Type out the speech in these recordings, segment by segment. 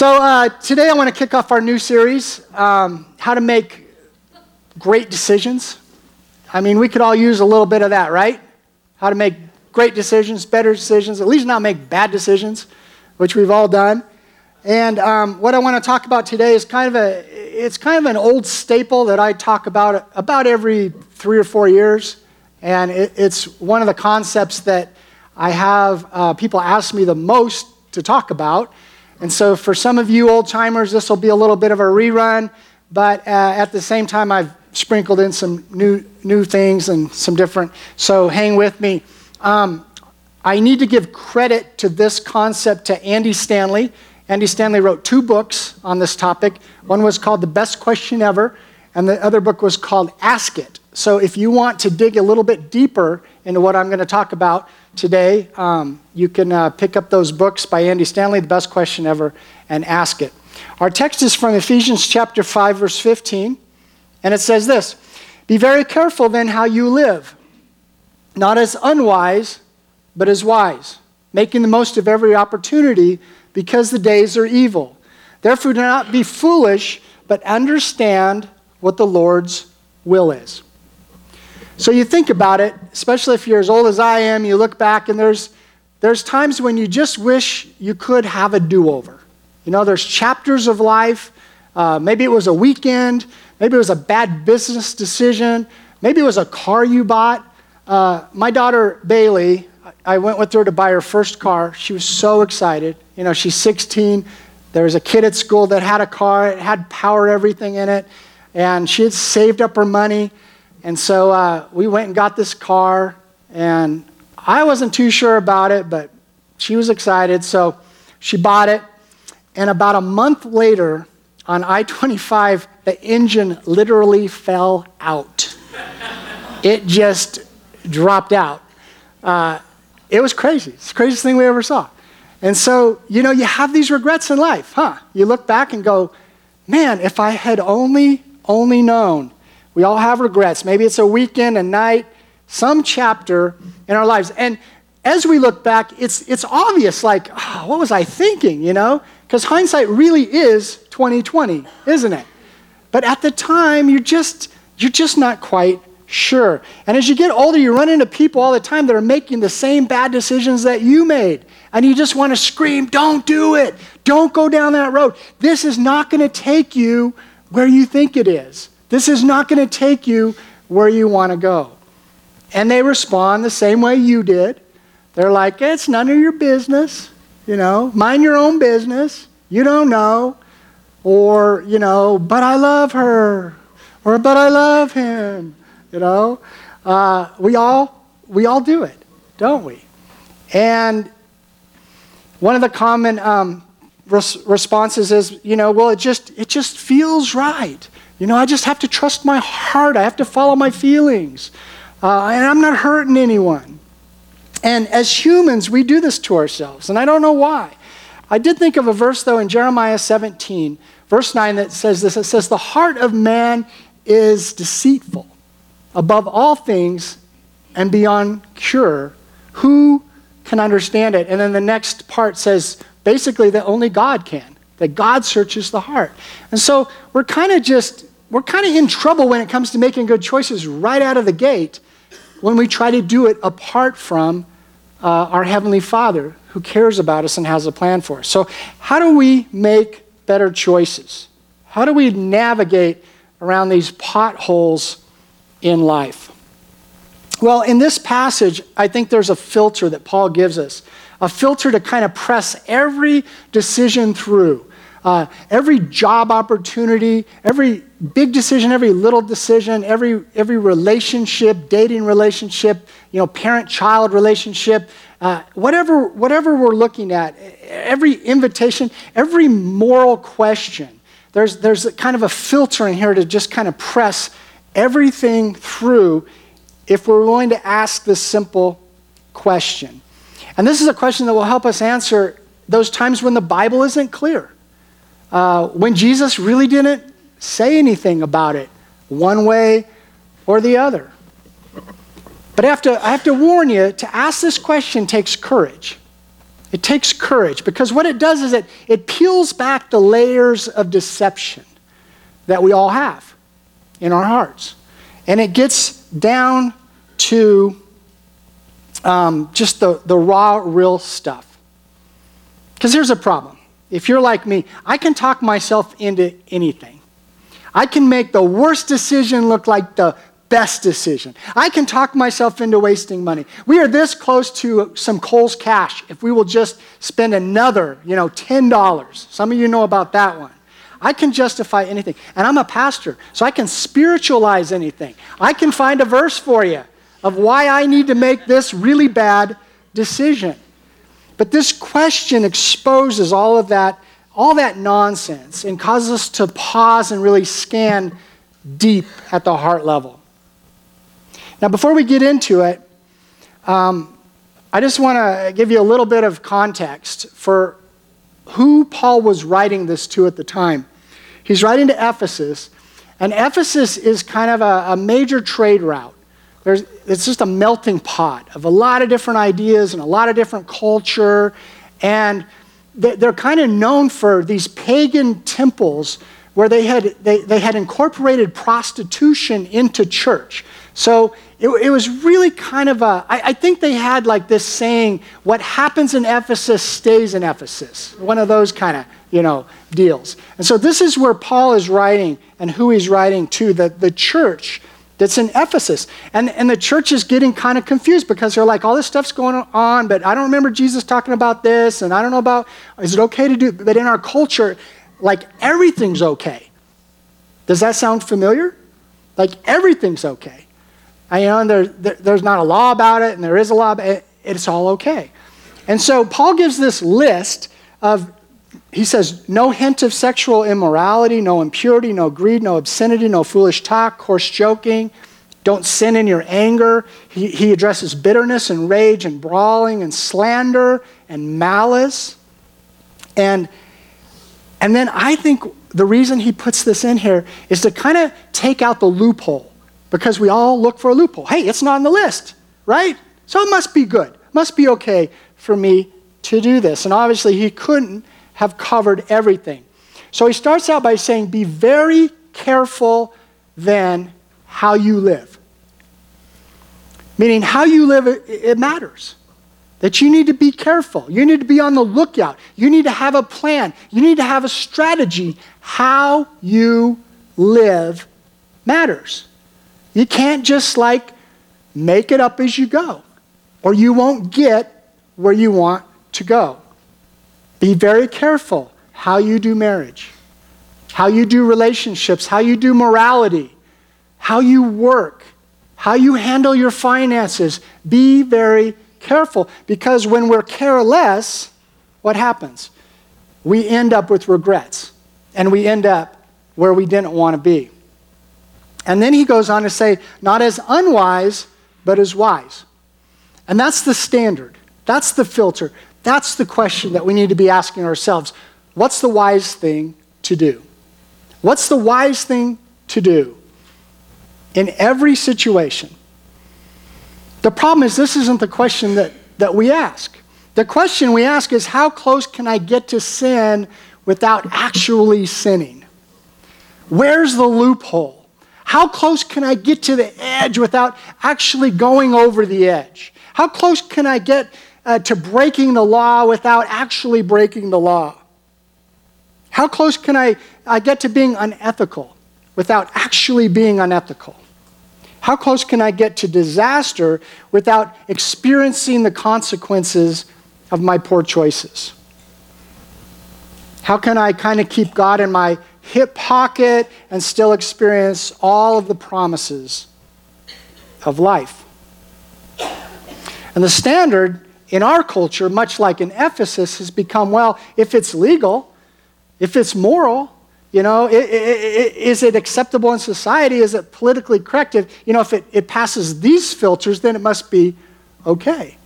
So, uh, today I want to kick off our new series um, How to Make Great Decisions. I mean, we could all use a little bit of that, right? How to make great decisions, better decisions, at least not make bad decisions, which we've all done. And um, what I want to talk about today is kind of a, it's kind of an old staple that I talk about about every three or four years. And it, it's one of the concepts that I have uh, people ask me the most to talk about. And so for some of you old timers, this will be a little bit of a rerun, but uh, at the same time, I've sprinkled in some new, new things and some different, so hang with me. Um, I need to give credit to this concept to Andy Stanley. Andy Stanley wrote two books on this topic. One was called The Best Question Ever, and the other book was called Ask It. So if you want to dig a little bit deeper into what I'm going to talk about today, um, you can uh, pick up those books by Andy Stanley, The Best Question Ever, and Ask It. Our text is from Ephesians chapter 5, verse 15, and it says this Be very careful then how you live, not as unwise, but as wise, making the most of every opportunity because the days are evil. Therefore, do not be foolish, but understand what the Lord's will is. So you think about it, especially if you're as old as I am, you look back and there's, there's times when you just wish you could have a do over. You know, there's chapters of life. Uh, maybe it was a weekend. Maybe it was a bad business decision. Maybe it was a car you bought. Uh, my daughter, Bailey, I went with her to buy her first car. She was so excited. You know, she's 16. There was a kid at school that had a car, it had power, everything in it. And she had saved up her money. And so uh, we went and got this car, and I wasn't too sure about it, but she was excited. So she bought it. And about a month later, on I 25, the engine literally fell out. it just dropped out. Uh, it was crazy. It's the craziest thing we ever saw. And so, you know, you have these regrets in life, huh? You look back and go, man, if I had only, only known we all have regrets. Maybe it's a weekend, a night, some chapter in our lives. And as we look back, it's, it's obvious, like, oh, what was I thinking, you know? Because hindsight really is 2020, isn't it? But at the time, you're just, you're just not quite sure. And as you get older, you run into people all the time that are making the same bad decisions that you made. And you just want to scream, don't do it. Don't go down that road. This is not going to take you where you think it is. This is not going to take you where you want to go. And they respond the same way you did. They're like, it's none of your business. You know, mind your own business. You don't know. Or, you know, but I love her. Or, but I love him. You know, uh, we, all, we all do it, don't we? And one of the common um, res- responses is, you know, well, it just, it just feels right. You know, I just have to trust my heart. I have to follow my feelings. Uh, and I'm not hurting anyone. And as humans, we do this to ourselves. And I don't know why. I did think of a verse, though, in Jeremiah 17, verse 9, that says this it says, The heart of man is deceitful above all things and beyond cure. Who can understand it? And then the next part says basically that only God can, that God searches the heart. And so we're kind of just we're kind of in trouble when it comes to making good choices right out of the gate when we try to do it apart from uh, our Heavenly Father who cares about us and has a plan for us. So, how do we make better choices? How do we navigate around these potholes in life? Well, in this passage, I think there's a filter that Paul gives us, a filter to kind of press every decision through. Uh, every job opportunity, every big decision, every little decision, every, every relationship, dating relationship, you know, parent-child relationship, uh, whatever, whatever we're looking at, every invitation, every moral question, there's, there's kind of a filter in here to just kind of press everything through if we're willing to ask this simple question. And this is a question that will help us answer those times when the Bible isn't clear uh, when Jesus really didn't say anything about it one way or the other. But I have, to, I have to warn you to ask this question takes courage. It takes courage because what it does is it, it peels back the layers of deception that we all have in our hearts. And it gets down to um, just the, the raw, real stuff. Because here's a problem. If you're like me, I can talk myself into anything. I can make the worst decision look like the best decision. I can talk myself into wasting money. We are this close to some Kohl's cash if we will just spend another, you know, $10. Some of you know about that one. I can justify anything. And I'm a pastor, so I can spiritualize anything. I can find a verse for you of why I need to make this really bad decision. But this question exposes all of that, all that nonsense and causes us to pause and really scan deep at the heart level. Now, before we get into it, um, I just want to give you a little bit of context for who Paul was writing this to at the time. He's writing to Ephesus, and Ephesus is kind of a, a major trade route. There's, it's just a melting pot of a lot of different ideas and a lot of different culture, and they're kind of known for these pagan temples where they had, they, they had incorporated prostitution into church. So it, it was really kind of a, I, I think they had like this saying, what happens in Ephesus stays in Ephesus. One of those kind of, you know, deals. And so this is where Paul is writing and who he's writing to, the, the church that's in Ephesus. And, and the church is getting kind of confused because they're like, all this stuff's going on, but I don't remember Jesus talking about this, and I don't know about, is it okay to do? But in our culture, like everything's okay. Does that sound familiar? Like everything's okay. I, you know, and there, there, there's not a law about it, and there is a law, it, it's all okay. And so Paul gives this list of, he says, no hint of sexual immorality, no impurity, no greed, no obscenity, no foolish talk, coarse joking. Don't sin in your anger. He, he addresses bitterness and rage and brawling and slander and malice. And, and then I think the reason he puts this in here is to kind of take out the loophole because we all look for a loophole. Hey, it's not on the list, right? So it must be good, must be okay for me to do this. And obviously, he couldn't have covered everything. So he starts out by saying, Be very careful then how you live. Meaning, how you live, it, matters. That you need to be careful. You need to be on the lookout. You need to have a plan. You need to have a strategy. How you live matters. You can't just like make it up as you go, or you won't get where you want to go. Be very careful how you do marriage, how you do relationships, how you do morality, how you work, how you handle your finances. Be very careful because when we're careless, what happens? We end up with regrets and we end up where we didn't want to be. And then he goes on to say, not as unwise, but as wise. And that's the standard. That's the filter. That's the question that we need to be asking ourselves. What's the wise thing to do? What's the wise thing to do in every situation? The problem is, this isn't the question that, that we ask. The question we ask is, how close can I get to sin without actually sinning? Where's the loophole? How close can I get to the edge without actually going over the edge? How close can I get uh, to breaking the law without actually breaking the law? How close can I, I get to being unethical without actually being unethical? How close can I get to disaster without experiencing the consequences of my poor choices? How can I kind of keep God in my hip pocket and still experience all of the promises of life. And the standard in our culture, much like in Ephesus, has become well, if it's legal, if it's moral, you know, is it acceptable in society? Is it politically correct? If, you know, if it, it passes these filters, then it must be okay.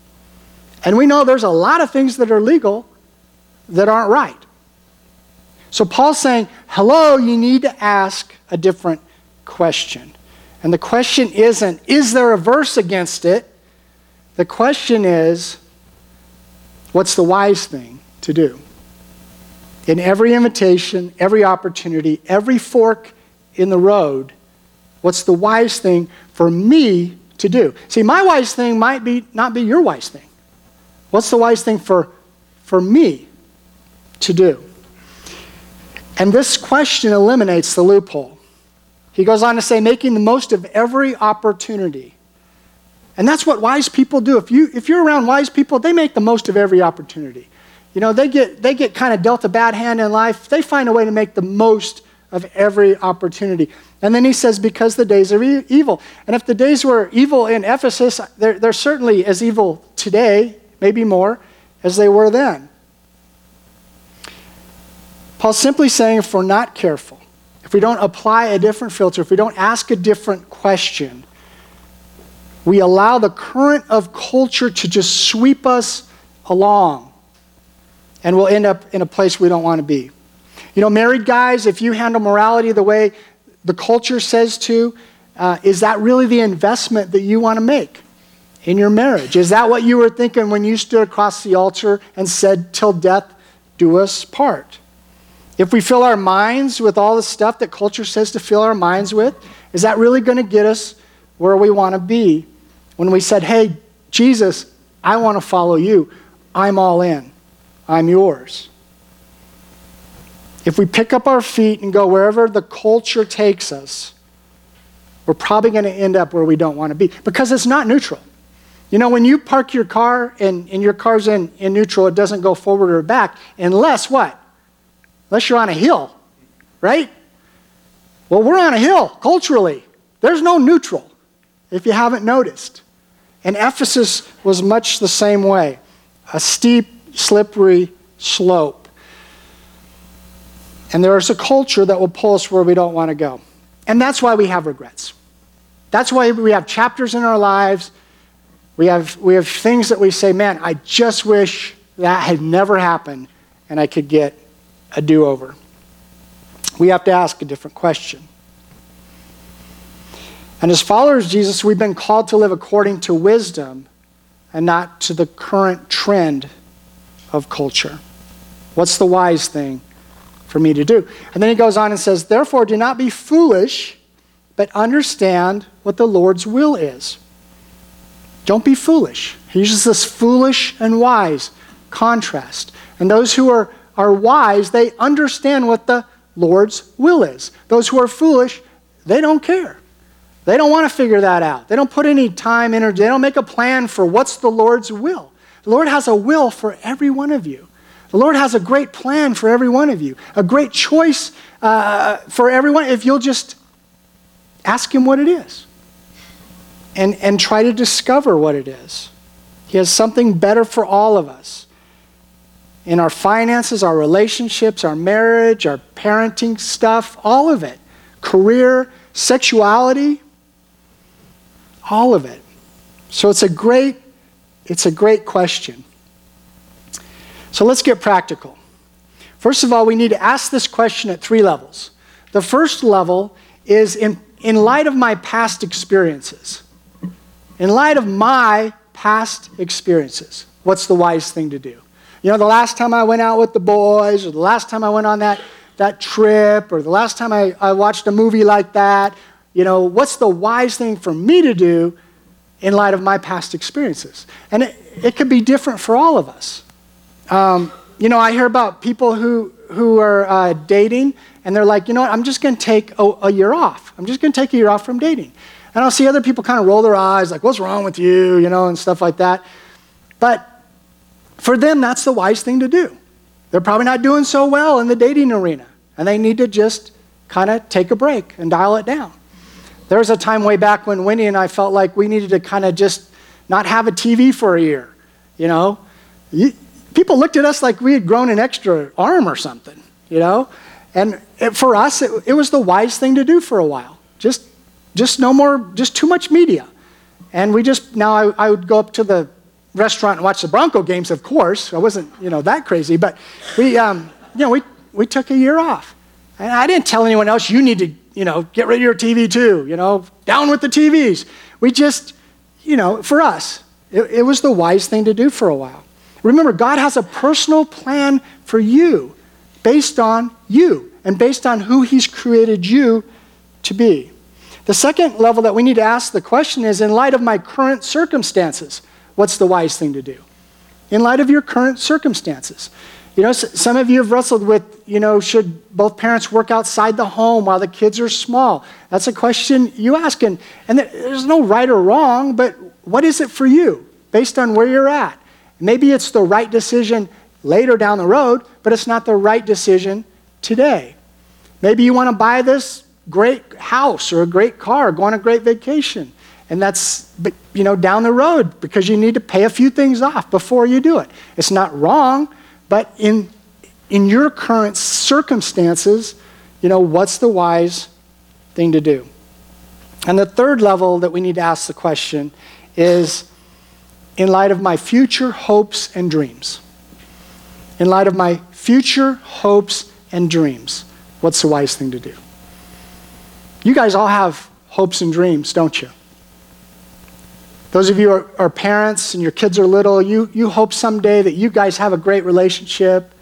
And we know there's a lot of things that are legal that aren't right. So Paul's saying, hello, you need to ask a different question. And the question isn't, is there a verse against it? The question is, What's the wise thing to do? In every invitation, every opportunity, every fork in the road, what's the wise thing for me to do? See, my wise thing might be not be your wise thing. What's the wise thing for, for me to do? And this question eliminates the loophole. He goes on to say, making the most of every opportunity. And that's what wise people do. If, you, if you're around wise people, they make the most of every opportunity. You know, they get, they get kind of dealt a bad hand in life. They find a way to make the most of every opportunity. And then he says, because the days are e- evil. And if the days were evil in Ephesus, they're, they're certainly as evil today, maybe more, as they were then. Paul's simply saying if we're not careful, if we don't apply a different filter, if we don't ask a different question, we allow the current of culture to just sweep us along and we'll end up in a place we don't want to be. You know, married guys, if you handle morality the way the culture says to, uh, is that really the investment that you want to make in your marriage? Is that what you were thinking when you stood across the altar and said, Till death do us part? If we fill our minds with all the stuff that culture says to fill our minds with, is that really going to get us where we want to be? When we said, Hey, Jesus, I want to follow you, I'm all in. I'm yours. If we pick up our feet and go wherever the culture takes us, we're probably going to end up where we don't want to be because it's not neutral. You know, when you park your car and, and your car's in, in neutral, it doesn't go forward or back unless what? Unless you're on a hill, right? Well, we're on a hill culturally. There's no neutral, if you haven't noticed. And Ephesus was much the same way a steep slippery slope. And there is a culture that will pull us where we don't want to go. And that's why we have regrets. That's why we have chapters in our lives. We have, we have things that we say, man, I just wish that had never happened and I could get a do over. We have to ask a different question. And as followers of Jesus, we've been called to live according to wisdom and not to the current trend of culture. What's the wise thing for me to do? And then he goes on and says, Therefore, do not be foolish, but understand what the Lord's will is. Don't be foolish. He uses this foolish and wise contrast. And those who are, are wise, they understand what the Lord's will is. Those who are foolish, they don't care. They don't want to figure that out. They don't put any time, energy, they don't make a plan for what's the Lord's will. The Lord has a will for every one of you. The Lord has a great plan for every one of you, a great choice uh, for everyone if you'll just ask Him what it is and, and try to discover what it is. He has something better for all of us in our finances, our relationships, our marriage, our parenting stuff, all of it. Career, sexuality, all of it. So it's a great it's a great question. So let's get practical. First of all, we need to ask this question at three levels. The first level is in, in light of my past experiences. In light of my past experiences, what's the wise thing to do? You know, the last time I went out with the boys, or the last time I went on that, that trip, or the last time I, I watched a movie like that, you know, what's the wise thing for me to do in light of my past experiences. And it, it could be different for all of us. Um, you know, I hear about people who, who are uh, dating and they're like, you know what, I'm just going to take a, a, year off. I'm just going to take a year off from dating. And I'll see other people kind of roll their eyes, like, what's wrong with you, you know, and stuff like that. But for them, that's the wise thing to do. They're probably not doing so well in the dating arena, and they need to just kind of take a break and dial it down. There was a time way back when Winnie and I felt like we needed to kind of just not have a TV for a year. You know, people looked at us like we had grown an extra arm or something. You know, and it, for us, it, it was the wise thing to do for a while. Just, just no more, just too much media. And we just now I, I would go up to the restaurant and watch the Bronco games. Of course, I wasn't you know that crazy, but we um, you know we we took a year off. And I didn't tell anyone else you need to you know, get rid of your TV too, you know, down with the TVs. We just, you know, for us, it, it was the wise thing to do for a while. Remember, God has a personal plan for you based on you and based on who He's created you to be. The second level that we need to ask the question is in light of my current circumstances, what's the wise thing to do? In light of your current circumstances. You know, some of you have wrestled with, you know, should both parents work outside the home while the kids are small? That's a question you ask. And, and there's no right or wrong, but what is it for you based on where you're at? Maybe it's the right decision later down the road, but it's not the right decision today. Maybe you want to buy this great house or a great car, go on a great vacation. And that's, but you know, down the road because you need to pay a few things off before you do it. It's not wrong, but in, in your current circumstances, you know, what's the wise thing to do? And the third level that we need to ask the question is in light of my future hopes and dreams. In light of my future hopes and dreams, what's the wise thing to do? You guys all have hopes and dreams, don't you? Those of you are, are, parents and your kids are little, you, you hope someday that you guys have a great relationship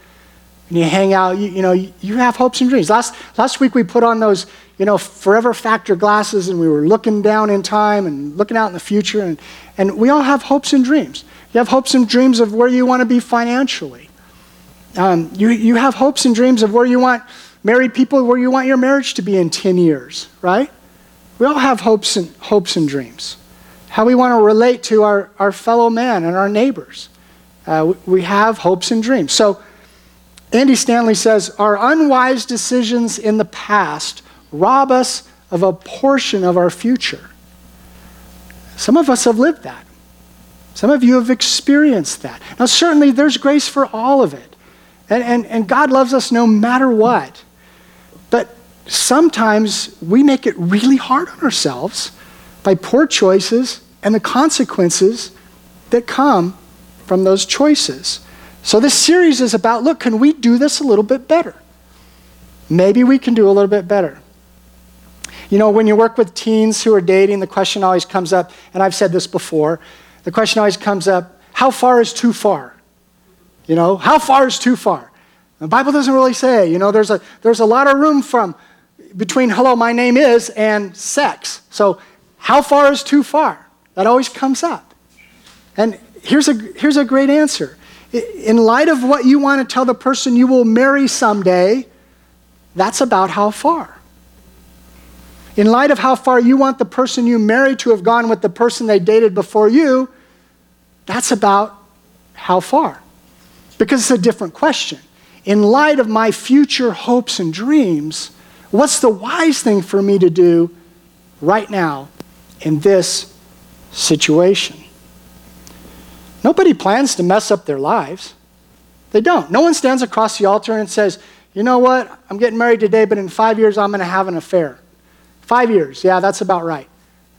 and you hang out. You, you know, you, you have hopes and dreams. Last, last week we put on those, you know, forever factor glasses and we were looking down in time and looking out in the future. And, and we all have hopes and dreams. You have hopes and dreams of where you want to be financially. Um, you, you have hopes and dreams of where you want married people, where you want your marriage to be in 10 years, right? We all have hopes and, hopes and dreams how we want to relate to our, our fellow man and our neighbors. Uh, we have hopes and dreams. So, Andy Stanley says, Our unwise decisions in the past rob us of a portion of our future. Some of us have lived that. Some of you have experienced that. Now, certainly, there's grace for all of it. And, and, and God loves us no matter what. But sometimes we make it really hard on ourselves by poor choices and the consequences that come from those choices. So, this series is about look, can we do this a little bit better? Maybe we can do a little bit better. You know, when you work with teens who are dating, the question always comes up, and I've said this before the question always comes up how far is too far? You know, how far is too far? The Bible doesn't really say. You know, there's a, there's a lot of room from between hello, my name is, and sex. So, how far is too far? That always comes up. And here's a, here's a great answer. In light of what you want to tell the person you will marry someday, that's about how far. In light of how far you want the person you marry to have gone with the person they dated before you, that's about how far. Because it's a different question. In light of my future hopes and dreams, what's the wise thing for me to do right now in this situation. Nobody plans to mess up their lives. They don't. No one stands across the altar and says, you know what, I'm getting married today, but in five years I'm going to have an affair. Five years, yeah, that's about right.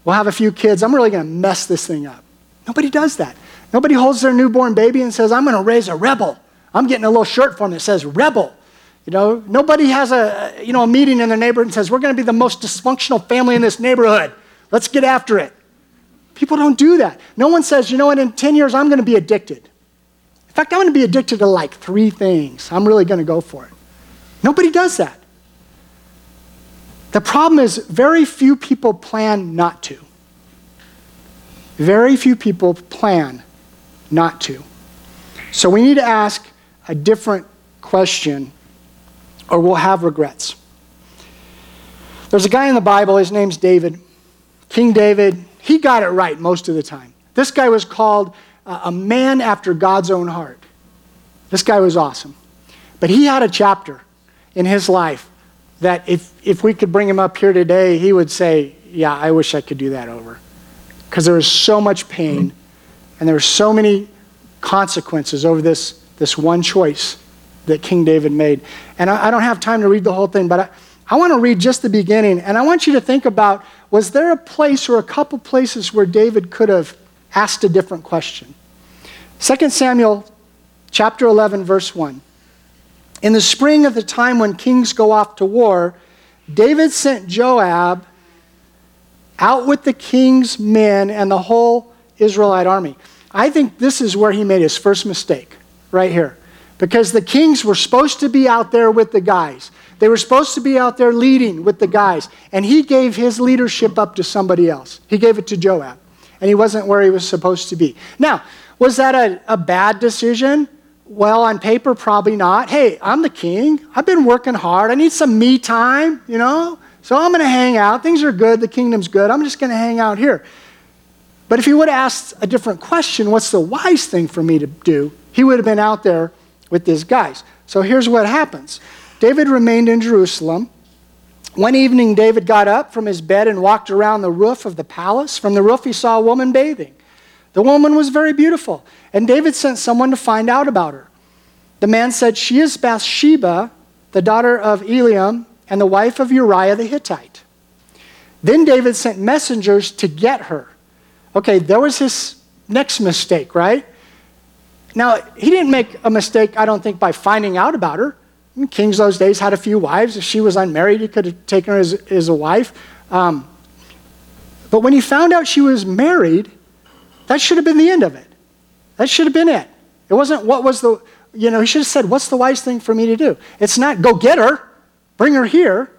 We'll have a few kids. I'm really going to mess this thing up. Nobody does that. Nobody holds their newborn baby and says, I'm going to raise a rebel. I'm getting a little shirt for him that says rebel. You know, nobody has a, you know, a meeting in their neighborhood and says, we're going to be the most dysfunctional family in this neighborhood. Let's get after it. People don't do that. No one says, you know what, in 10 years, I'm going to be addicted. In fact, I'm going to be addicted to like three things. I'm really going to go for it. Nobody does that. The problem is, very few people plan not to. Very few people plan not to. So we need to ask a different question, or we'll have regrets. There's a guy in the Bible, his name's David. King David, he got it right most of the time. This guy was called uh, a man after God's own heart. This guy was awesome. But he had a chapter in his life that if, if we could bring him up here today, he would say, Yeah, I wish I could do that over. Because there was so much pain and there were so many consequences over this, this one choice that King David made. And I, I don't have time to read the whole thing, but I, I want to read just the beginning. And I want you to think about was there a place or a couple places where David could have asked a different question? 2 Samuel chapter 11, verse 1. In the spring of the time when kings go off to war, David sent Joab out with the king's men and the whole Israelite army. I think this is where he made his first mistake, right here. Because the kings were supposed to be out there with the guys. They were supposed to be out there leading with the guys. And he gave his leadership up to somebody else. He gave it to Joab. And he wasn't where he was supposed to be. Now, was that a, a bad decision? Well, on paper, probably not. Hey, I'm the king. I've been working hard. I need some me time, you know? So I'm going to hang out. Things are good. The kingdom's good. I'm just going to hang out here. But if he would have asked a different question, what's the wise thing for me to do? He would have been out there with these guys. So here's what happens David remained in Jerusalem. One evening, David got up from his bed and walked around the roof of the palace. From the roof, he saw a woman bathing. The woman was very beautiful, and David sent someone to find out about her. The man said, She is Bathsheba, the daughter of Eliam, and the wife of Uriah the Hittite. Then David sent messengers to get her. Okay, there was his next mistake, right? Now, he didn't make a mistake, I don't think, by finding out about her. Kings those days had a few wives. If she was unmarried, he could have taken her as, as a wife. Um, but when he found out she was married, that should have been the end of it. That should have been it. It wasn't what was the, you know, he should have said, What's the wise thing for me to do? It's not go get her, bring her here.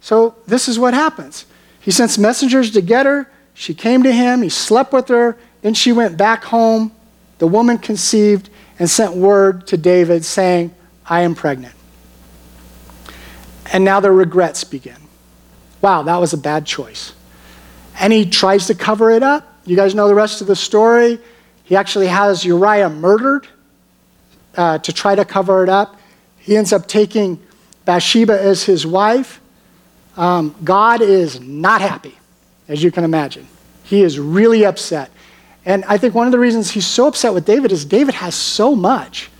So this is what happens. He sends messengers to get her. She came to him. He slept with her. Then she went back home. The woman conceived and sent word to David saying, I am pregnant. And now the regrets begin. Wow, that was a bad choice. And he tries to cover it up. You guys know the rest of the story. He actually has Uriah murdered uh, to try to cover it up. He ends up taking Bathsheba as his wife. Um, God is not happy, as you can imagine. He is really upset. And I think one of the reasons he's so upset with David is David has so much.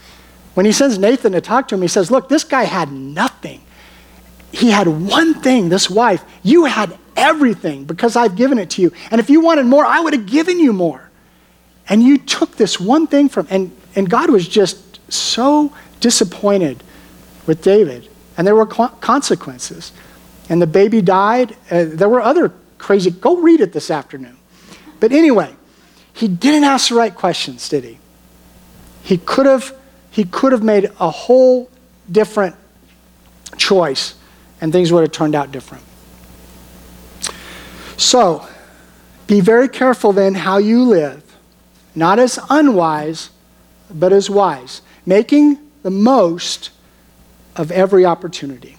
When he sends Nathan to talk to him, he says, Look, this guy had nothing. He had one thing, this wife. You had everything because I've given it to you. And if you wanted more, I would have given you more. And you took this one thing from, and, and God was just so disappointed with David. And there were consequences. And the baby died. Uh, there were other crazy, go read it this afternoon. But anyway, he didn't ask the right questions, did he? He could have, he could have made a whole different choice and things would have turned out different. So, be very careful then how you live, not as unwise, but as wise, making the most of every opportunity.